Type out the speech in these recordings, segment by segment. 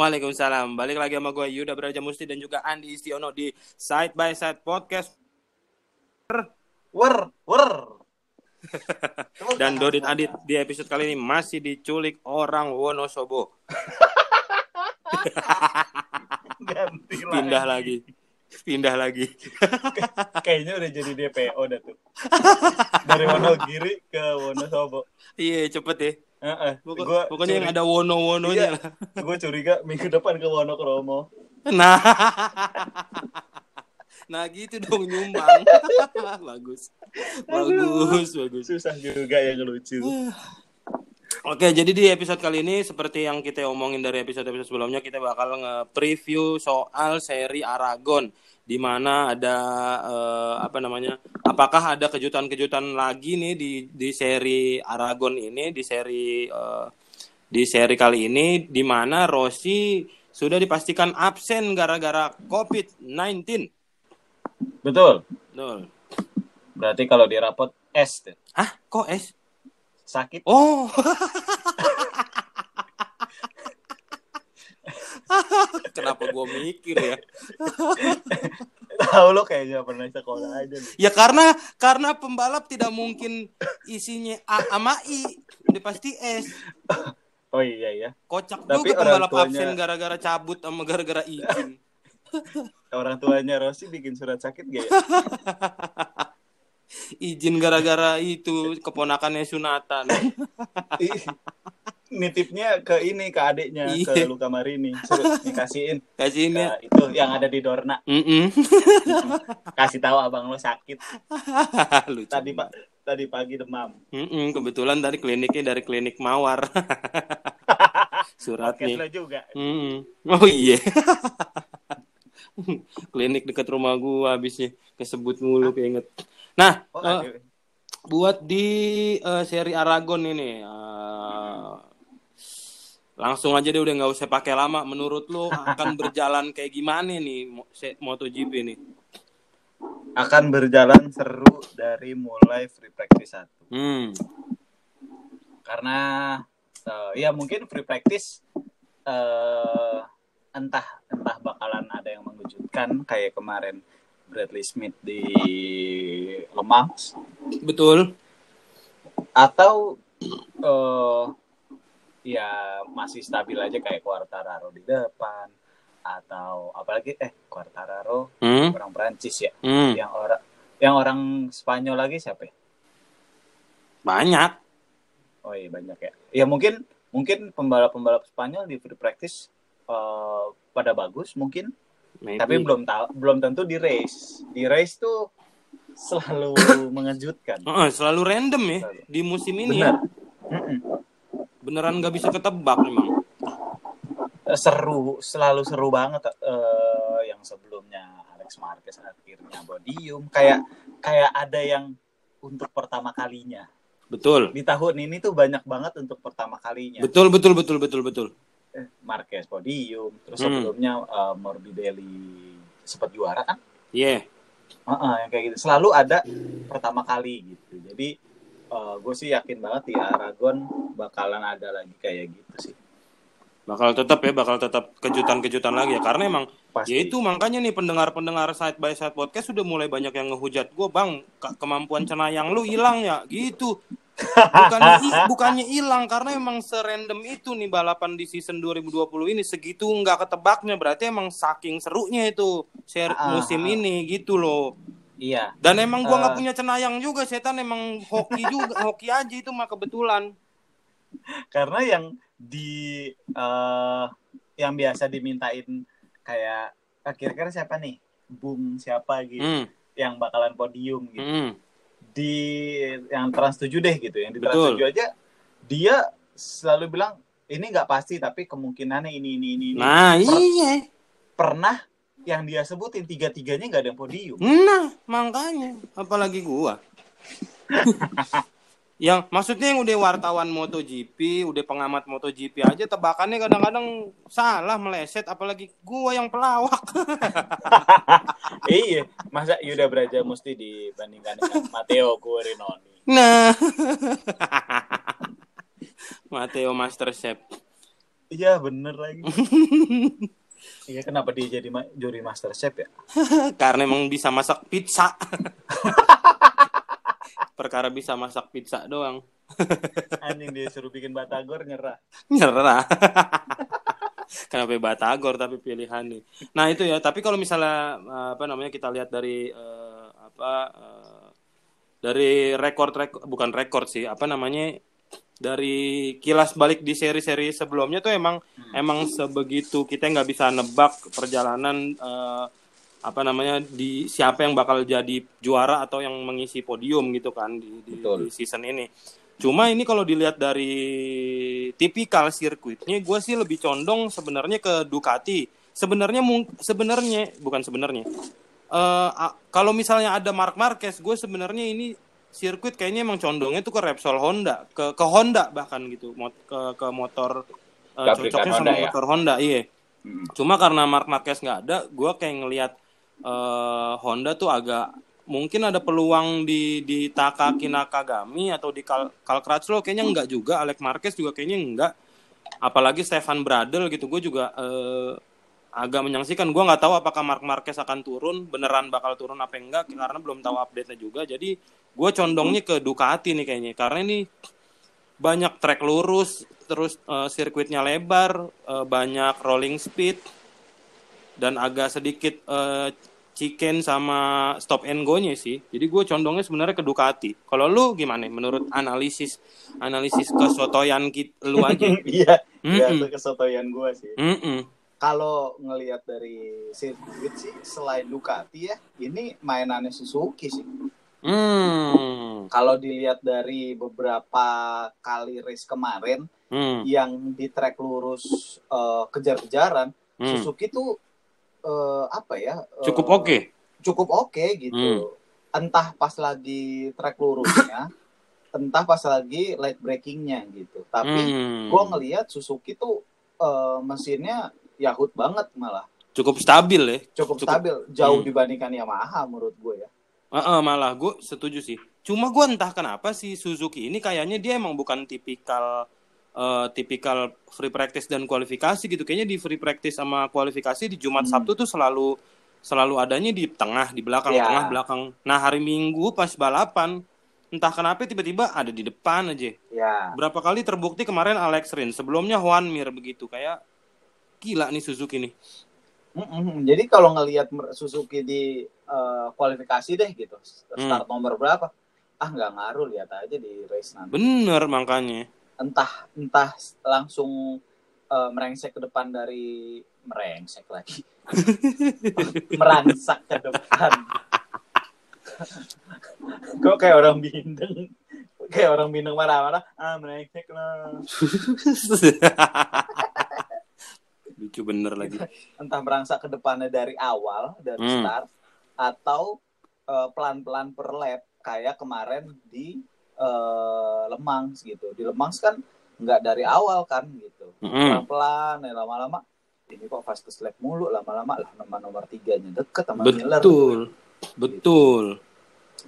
Waalaikumsalam. Balik lagi sama gue Yuda Braja Musti dan juga Andi Istiono di Side by Side Podcast. Wer, wer. Dan Dodit Adit di episode kali ini masih diculik orang Wonosobo. Pindah lagi. Pindah lagi. Kayaknya udah jadi DPO dah tuh. Dari Wonogiri ke Wonosobo. Iya, cepet ya. Heeh. Pokok- Gua pokoknya yang curi- ada wono-wononya Iya. lah. Gue curiga minggu depan ke Wonokromo. Nah. Nah gitu dong nyumbang. bagus. Bagus, bagus. Susah juga yang lucu. Oke, jadi di episode kali ini seperti yang kita omongin dari episode-episode sebelumnya kita bakal nge-preview soal seri Aragon di mana ada eh, apa namanya? Apakah ada kejutan-kejutan lagi nih di di seri Aragon ini di seri eh, di seri kali ini di mana Rossi sudah dipastikan absen gara-gara COVID-19. Betul. Betul. Berarti kalau di rapot S. Hah? Kok es? Sakit. Oh. Kenapa gue mikir ya? Tahu lo kayaknya pernah sekolah aja nih. Ya karena karena pembalap tidak mungkin isinya A sama I, udah pasti S. Oh iya ya. Kocak Tapi juga pembalap tuanya- absen gara-gara cabut sama gara-gara izin. Orang tuanya Rossi bikin surat sakit gak ya? Izin gara-gara itu keponakannya sunatan. Nitipnya ke ini ke adiknya ke Iya. Luka Marini suruh dikasihin Kasih ini. Nah, itu yang ada di Dorna Mm-mm. kasih tahu abang lo sakit Lucu. tadi pak tadi pagi demam Mm-mm, kebetulan tadi kliniknya dari klinik Mawar. Surat podcast nih. lo juga Mm. Oh iya. Klinik dekat rumah gua habisnya kesebut mulu keinget. Nah, oh, ada. buat di eh, seri Aragon ini eh, langsung aja deh udah nggak usah pakai lama. Menurut lo akan berjalan kayak gimana nih MotoGP ini? akan berjalan seru dari mulai free practice satu Hmm. karena eh, ya mungkin free practice eh, entah entah bakalan ada yang mengejutkan kayak kemarin Bradley Smith di Le Mans Betul. atau eh ya masih stabil aja kayak Quartararo di depan atau apalagi eh Quartararo Hmm. orang Prancis ya Hmm. yang orang yang orang Spanyol lagi siapa ya? Banyak. Oh iya banyak ya. Ya mungkin mungkin pembalap-pembalap Spanyol di free practice eh, pada bagus mungkin, Maybe. tapi belum tahu belum tentu di race. Di race tuh selalu mengejutkan. Heeh, selalu random ya Selalu. di musim ini. Benar. ya. Mm-mm. Beneran nggak bisa ketebak memang. Eh, Seru, selalu seru banget eh, yang sebelumnya Alex Marquez akhirnya podium kayak kayak ada yang untuk pertama kalinya. Betul. Di tahun ini tuh banyak banget untuk pertama kalinya. Betul betul betul betul betul. Eh, Marquez podium, terus Hmm. sebelumnya eh, Morbidelli sempat juara kan? Iya. Heeh, yang kayak gitu. Selalu ada pertama kali gitu. Jadi gue sih yakin banget di Aragon bakalan ada lagi kayak gitu sih. Bakal tetap ya, bakal tetap kejutan-kejutan lagi ya. Karena emang Pasti. ya itu makanya nih pendengar-pendengar side by side podcast sudah mulai banyak yang ngehujat gue bang ke- kemampuan cenayang lu hilang ya gitu. Bukannya bukannya hilang karena emang serandom itu nih balapan di season 2020 ini segitu nggak ketebaknya berarti emang saking serunya itu ser Ah, musim ini gitu loh. Iya. Dan emang gua nggak Eh. punya cenayang juga, setan emang hoki juga, hoki aja itu mah kebetulan. Karena yang di eh yang biasa dimintain kayak ah, kira-kira siapa nih? Bung siapa gitu Hmm, yang bakalan podium gitu. hmm. Di yang Trans 7 deh gitu. Yang di Trans Betul. 7 aja dia selalu bilang ini nggak pasti tapi kemungkinannya ini ini ini. ini." Nah, Per- iya. pernah yang dia sebutin tiga-tiganya nggak ada yang podium. Nah, makanya apalagi gua. yang maksudnya yang udah wartawan MotoGP, udah pengamat MotoGP aja tebakannya kadang-kadang salah meleset apalagi gua yang pelawak. iya, masa Yuda Braja mesti dibandingkan dengan Matteo Guarinoni. Nah. Matteo Master Chef. Iya bener lagi. Iya kenapa dia jadi ma- juri master chef ya? Karena emang bisa masak pizza. Perkara bisa masak pizza doang. Anjing dia suruh bikin batagor nyerah. Nyerah. Kenapa Batagor tapi pilihan nih. Nah itu ya. Tapi kalau misalnya eh, apa namanya kita lihat dari eh, apa eh, dari rekor rekor bukan rekor sih apa namanya dari kilas balik di seri-seri sebelumnya tuh emang emang sebegitu kita nggak bisa nebak perjalanan eh, apa namanya di siapa yang bakal jadi juara atau yang mengisi podium gitu kan di, di, Betul. di season ini. Cuma ini kalau dilihat dari tipikal sirkuitnya, gue sih lebih condong sebenarnya ke Ducati. Sebenarnya sebenarnya bukan sebenarnya. Eh, a- kalau misalnya ada Mark Marquez, gue sebenarnya ini sirkuit kayaknya emang condongnya tuh ke Repsol Honda, ke ke Honda bahkan gitu, mot- ke ke motor Pabrikan cocoknya sama Honda ya? motor Honda, iya. Mm. Cuma karena Mark Marquez nggak ada, gue kayak ngelihat eh, Honda tuh agak mungkin ada peluang di di Takaki Nakagami atau di Kal Crutchlow kayaknya enggak juga. Alex Marquez juga kayaknya enggak. Apalagi Stefan Bradl gitu, gue juga eh, agak menyaksikan. Gue nggak tahu apakah Mark Marquez akan turun, beneran bakal turun apa enggak, karena belum tahu update-nya juga. Jadi gue condongnya ke Ducati nih kayaknya, karena ini banyak track lurus, terus eh, sirkuitnya lebar, eh, banyak rolling speed, dan agak sedikit eh, chicken sama stop and go-nya sih. Jadi gue condongnya sebenarnya ke Ducati. Kalau lu gimana? Menurut analisis analisis kesotoyan kit lu aja. Iya, iya Mm-mm. itu kesotoyan gue sih. Mm-mm. Kalau ngelihat dari sirkuit sih selain Ducati ya, ini mainannya Suzuki sih. Hmm. Kalau dilihat dari beberapa kali race kemarin Hmm. yang di track lurus eh, kejar-kejaran, Hmm. Suzuki tuh eh, apa ya? eh, Cukup oke. Cukup oke gitu. Entah pas lagi track lurusnya, entah pas lagi light breakingnya gitu. Tapi Hmm. gue ngelihat Suzuki tuh eh, mesinnya Yahut banget malah Cukup stabil ya. cukup, Cukup. stabil jauh Hmm. dibandingkan Yamaha menurut gue ya Heeh, malah gue setuju sih. Cuma gue entah kenapa si Suzuki ini kayaknya dia emang bukan tipikal eh, tipikal free practice dan kualifikasi gitu. Kayaknya di free practice sama kualifikasi di Jumat Hmm. Sabtu tuh selalu selalu adanya di tengah, di belakang, Iya. tengah, belakang. Nah hari Minggu pas balapan entah kenapa tiba-tiba ada di depan aja. ya Berapa kali terbukti kemarin Alex Rins, sebelumnya Juan Mir begitu kayak gila nih Suzuki nih. Mm-mm. jadi kalau ngelihat Suzuki di eh, kualifikasi deh gitu Hmm. start nomor berapa ah nggak ngaruh lihat aja di race nanti Bener makanya. entah entah langsung eh, merengsek ke depan dari merengsek lagi merangsak ke depan kok kayak orang bindeng kayak orang bindeng marah-marah ah merengsek lah Lucu bener lagi. entah merangsak ke depannya dari awal dari Hmm. start atau eh, pelan-pelan per lap kayak kemarin di eh, Lemang gitu di Lemang kan nggak dari awal kan gitu Mm-mm. pelan-pelan ya lama-lama ini kok fastest lap mulu lama-lama lah nomor nomor tiganya deket sama Miller Betul. Betul.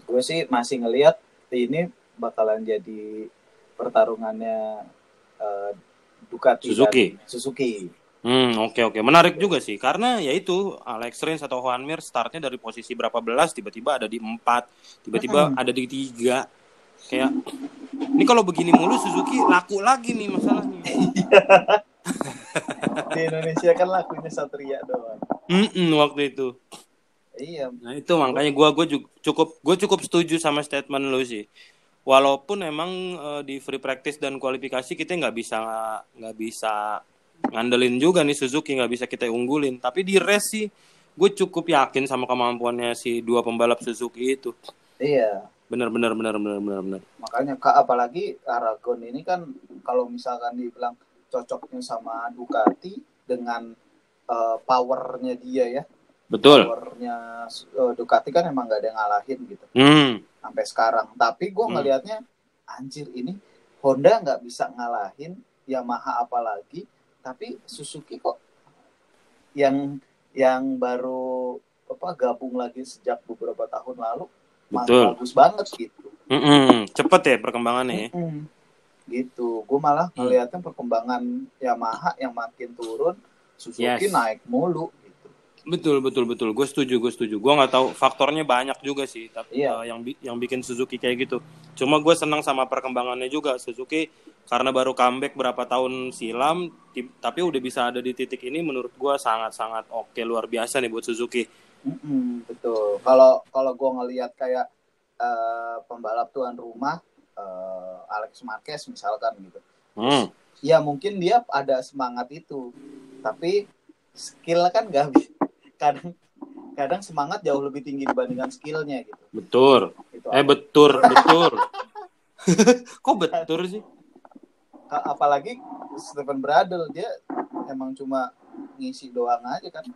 gue sih masih ngelihat ini bakalan jadi pertarungannya eh, Ducati Suzuki. dan Suzuki Hmm, oke oke. Menarik juga sih karena ya itu Alex Rins atau Juan Mir startnya dari posisi berapa belas tiba-tiba ada di empat, tiba-tiba Mm-mm. ada di tiga. Kayak ini kalau begini mulu Suzuki laku lagi nih masalahnya. di Indonesia kan lakunya Satria doang Mm-mm, waktu itu. iya Nah itu makanya gua gua cukup gue cukup setuju sama statement lu sih. Walaupun emang eh, di free practice dan kualifikasi kita nggak bisa nggak bisa ngandelin juga nih Suzuki nggak bisa kita unggulin. Tapi di race sih gue cukup yakin sama kemampuannya si dua pembalap Suzuki itu. iya Bener bener bener bener bener bener. makanya kak apalagi Aragon ini kan kalau misalkan dibilang cocoknya sama Ducati dengan eh, powernya dia ya Betul. powernya eh, Ducati kan emang nggak ada yang ngalahin gitu Hmm. sampai sekarang tapi gue Hmm. ngelihatnya anjir ini Honda nggak bisa ngalahin Yamaha apalagi tapi Suzuki kok yang yang baru apa gabung lagi sejak beberapa tahun lalu Betul. bagus banget gitu Mm-mm. Cepet ya perkembangannya ya. Mm-mm. gitu gue malah Hmm. ngeliatnya perkembangan Yamaha yang makin turun Suzuki Yes. naik mulu gitu Betul betul betul. Gue setuju gue setuju. Gue nggak tahu faktornya banyak juga sih. Tapi Iya. eh, yang bi- yang bikin Suzuki kayak gitu. Cuma gue senang sama perkembangannya juga Suzuki karena baru comeback berapa tahun silam. Tapi udah bisa ada di titik ini. Menurut gue sangat sangat oke luar biasa nih buat Suzuki. Mm-mm, betul kalau kalau gue ngeliat kayak eh, pembalap tuan rumah eh, Alex Marquez misalkan gitu Hmm. ya mungkin dia ada semangat itu tapi skill kan gak kadang kadang semangat jauh lebih tinggi dibandingkan skillnya gitu Betul. itu Eh betul betul. Kok betul sih? Apalagi Stephen Bradle dia emang cuma ngisi doang aja kan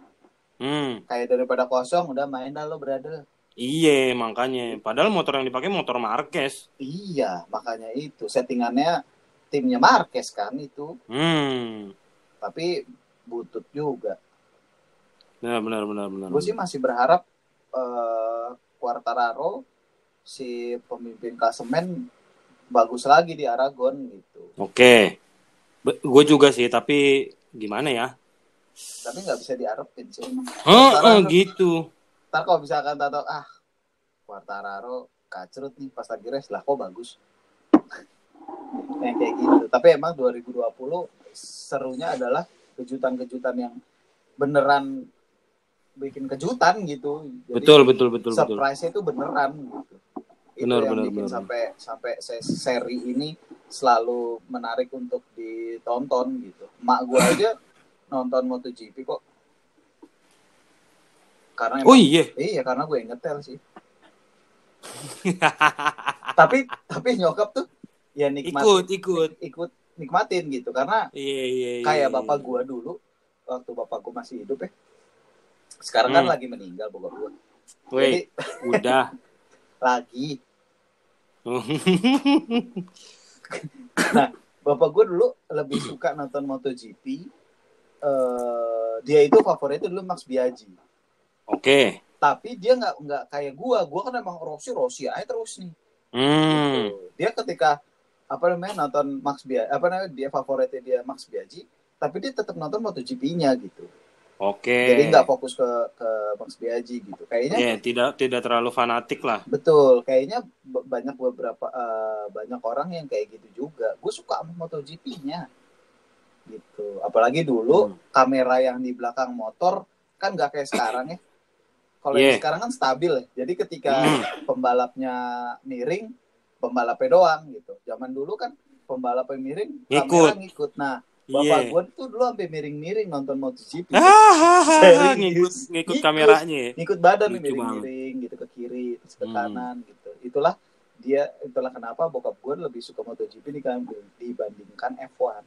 Hmm. kayak daripada kosong udah main dah lo Bradle Iya makanya. Padahal motor yang dipakai motor Marquez. iya makanya itu settingannya timnya Marquez kan itu Hmm. tapi butut juga Benar benar benar benar. gue sih masih berharap eh Quartararo si pemimpin klasemen bagus lagi di Aragon gitu Oke. Gue juga sih, tapi gimana ya? tapi nggak bisa diharapin sih. Heeh, Quartararo- gitu. ntar kalau misalkan tato ah Quartararo kacrut nih pas lagi race lah kok bagus yang kayak gitu tapi emang 2020 serunya adalah kejutan-kejutan yang beneran bikin kejutan gitu Jadi, Betul, betul, betul, betul. surprise itu beneran gitu itu Benar, yang benar, bikin benar. sampai sampai se- seri ini selalu menarik untuk ditonton gitu mak gua aja nonton MotoGP kok karena Oh emang- iya. iya karena gue ngetel sih tapi tapi nyokap tuh ya nikmatin Ikut, ikut. ikut nikmatin gitu karena Iya, iya, iya. kayak iya. bapak gua dulu waktu bapak gua masih hidup ya sekarang kan Hmm. lagi meninggal bapak gua Woi, jadi udah. lagi nah bapak gua dulu lebih suka nonton MotoGP eh dia itu favoritnya dulu Max Biaggi Oke. tapi dia nggak nggak kayak gua gua kan emang Rossi Rossi aja terus nih Hmm. Gitu. dia ketika apa namanya nonton Max Biaggi apa namanya dia favoritnya dia Max Biaggi tapi dia tetap nonton MotoGP-nya gitu Oke. jadi nggak fokus ke ke Max Biaggi gitu kayaknya Iya, tidak tidak terlalu fanatik lah. betul kayaknya banyak beberapa eh, banyak orang yang kayak gitu juga gue suka sama MotoGP-nya gitu apalagi dulu Hmm. kamera yang di belakang motor kan nggak kayak sekarang ya kalau yang Yeah. sekarang kan stabil ya jadi ketika Hmm. pembalapnya miring pembalapnya doang gitu zaman dulu kan pembalapnya miring kamera Ngikut. ngikut nah bapak Iya. gue tuh dulu sampai miring-miring nonton MotoGP Hahaha, Serius. ngikut ngikut Ngikut. kameranya ya. ngikut badan miring-miring gitu ke kiri terus ke Hmm. kanan gitu itulah dia itulah kenapa bokap gue lebih suka MotoGP dibanding- dibandingkan F1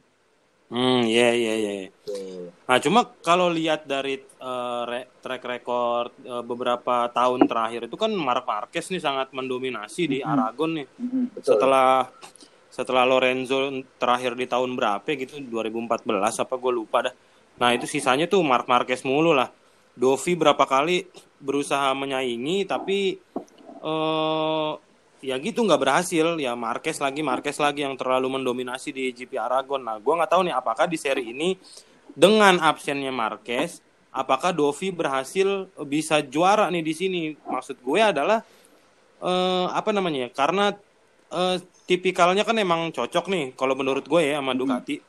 Hmm, iya iya iya. tuh Nah, cuma kalau lihat dari eh, re- track record eh, beberapa tahun terakhir itu kan Mark Marquez nih sangat mendominasi di Mhm. Aragon nih. Mm-mm, betul Setelah setelah Lorenzo terakhir di tahun berapa gitu 2014 apa gue lupa dah. Nah, itu sisanya tuh Mark Marquez mulu lah. Dovi berapa kali berusaha menyaingi tapi eh ya gitu nggak berhasil ya Marquez lagi Marquez lagi yang terlalu mendominasi di GP Aragon. Nah, gua nggak tahu nih apakah di seri ini dengan absennya Marquez, apakah Dovi berhasil bisa juara nih di sini? Maksud gue adalah eh, apa namanya? ya, Karena eh, tipikalnya kan emang cocok nih kalau menurut gue ya sama Ducati.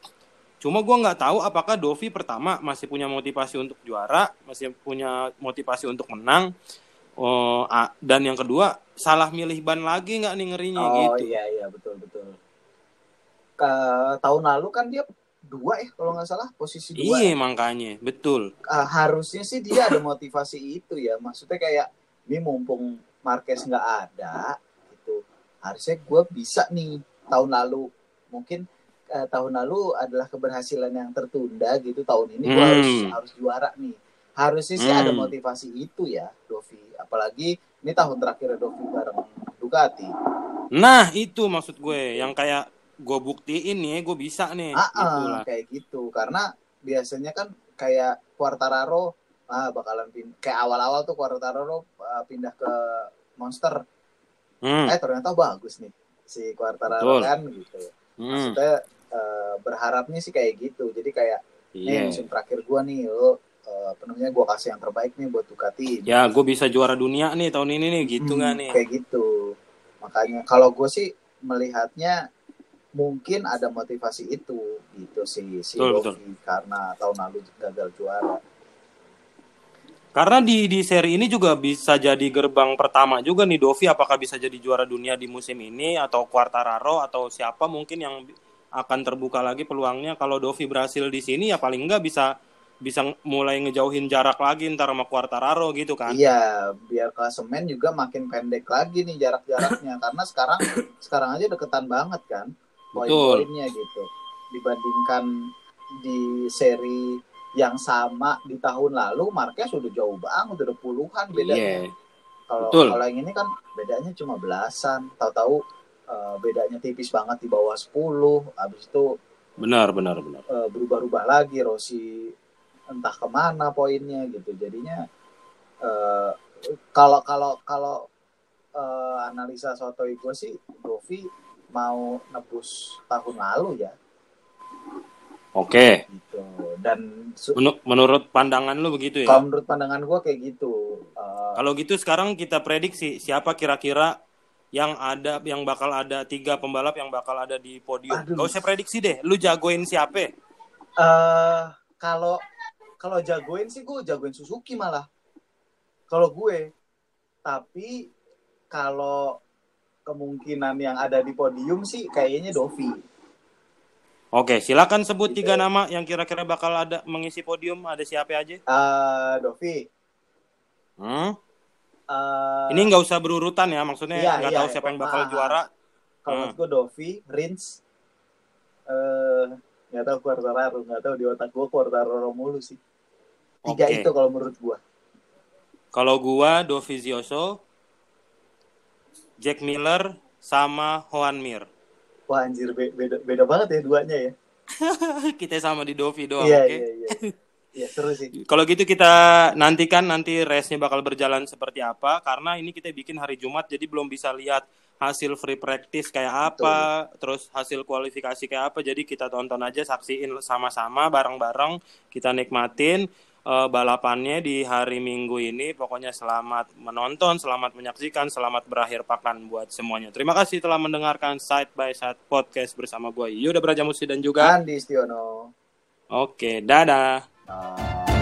Cuma gua nggak tahu apakah Dovi pertama masih punya motivasi untuk juara, masih punya motivasi untuk menang. Oh, dan yang kedua salah milih ban lagi nggak nih ngerinya oh gitu. iya iya betul betul ke tahun lalu kan dia dua ya kalau nggak salah posisi dua Iya makanya betul. Ah, harusnya sih dia ada motivasi itu ya maksudnya kayak ini mumpung Marquez nggak ada harusnya gue bisa nih tahun lalu. Mungkin eh, tahun lalu adalah keberhasilan yang tertunda gitu. Tahun ini gue Hmm. harus harus juara nih. Harusnya sih ada Hmm. motivasi itu ya Dovi. Apalagi ini tahun terakhir Dovi bareng Ducati. Nah itu maksud gue. Yang kayak gue buktiin nih gue bisa nih. Ah, ah, kayak gitu. Karena biasanya kan kayak Quartararo ah bakalan pin kayak awal-awal tuh Quartararo ah, pindah ke Monster Hmm, eh ternyata bagus nih si Quartararo Betul. kan gitu Hmm, Maksudnya eh, berharapnya sih kayak gitu. Jadi kayak iya. nih musim terakhir gua nih lo eh, apa namanya gua kasih yang terbaik nih buat Ducati. Ya, gue bisa juara dunia nih tahun ini nih, gitu Hmm, nggak nih? Kayak gitu. Makanya kalau gue sih melihatnya mungkin ada motivasi itu gitu sih si Betul, Dovi karena tahun lalu gagal juara. Karena di di seri ini juga bisa jadi gerbang pertama juga nih Dovi. Apakah bisa jadi juara dunia di musim ini atau Quartararo atau siapa mungkin yang akan terbuka lagi peluangnya? Kalau Dovi berhasil di sini ya paling enggak bisa bisa mulai ngejauhin jarak lagi ntar sama Quartararo gitu kan. Iya, biar klasemen juga makin pendek lagi nih jarak-jaraknya. Karena sekarang sekarang aja deketan banget kan poin-poinnya gitu. Dibandingkan di seri yang sama di tahun lalu Marquez sudah jauh banget udah puluhan bedanya. Iya. Kalau kalau yang ini kan bedanya cuma belasan, tahu-tahu eh, bedanya tipis banget di bawah 10. Habis itu Benar, benar, benar. eh, berubah-ubah lagi Rossi entah ke mana poinnya gitu. Jadinya eh, kalau kalau kalau eh, analisa sotoy gue sih Dovi mau nebus tahun lalu ya Oke. gitu. Dan menurut pandangan lu begitu ya? kalau menurut pandangan gue kayak gitu. Eh, Kalau gitu sekarang kita prediksi siapa kira-kira yang ada yang bakal ada tiga pembalap yang bakal ada di podium. Aduh. Gak usah prediksi deh, lu jagoin siapa? eh kalau kalau jagoin sih gue jagoin Suzuki malah. Kalau gue, tapi kalau kemungkinan yang ada di podium sih kayaknya Dovi. Oke, silakan sebut tiga nama yang kira-kira bakal ada mengisi podium. Ada siapa aja? Eh Dovi. Hmm? eh, Ini nggak usah berurutan ya, maksudnya Iya, nggak iya, tahu siapa yang bakal ah. juara. kalau Hmm. menurut gue Dovi, Rins, eh nggak tahu Quartararo, nggak tahu di otak gue Quartararo mulu sih. Tiga Oke. itu kalau menurut gue. Kalau gua Dovizioso, Jack Miller, sama Juan Mir. Wah anjir be- beda, beda banget ya duanya ya. Kita sama di Dovi doang, Iya oke? iya iya. Iya seru sih. Kalau gitu kita nantikan nanti race-nya bakal berjalan seperti apa karena ini kita bikin hari Jumat jadi belum bisa lihat hasil free practice kayak apa, terus hasil kualifikasi kayak apa. Jadi kita tonton aja, saksiin sama-sama bareng-bareng, kita nikmatin eh, balapannya di hari Minggu ini. Pokoknya selamat menonton, selamat menyaksikan, selamat berakhir pekan buat semuanya. Terima kasih telah mendengarkan Side by Side podcast bersama gue Yuda Brajamusi dan juga Andi Stiono. Oke, dadah. Nah.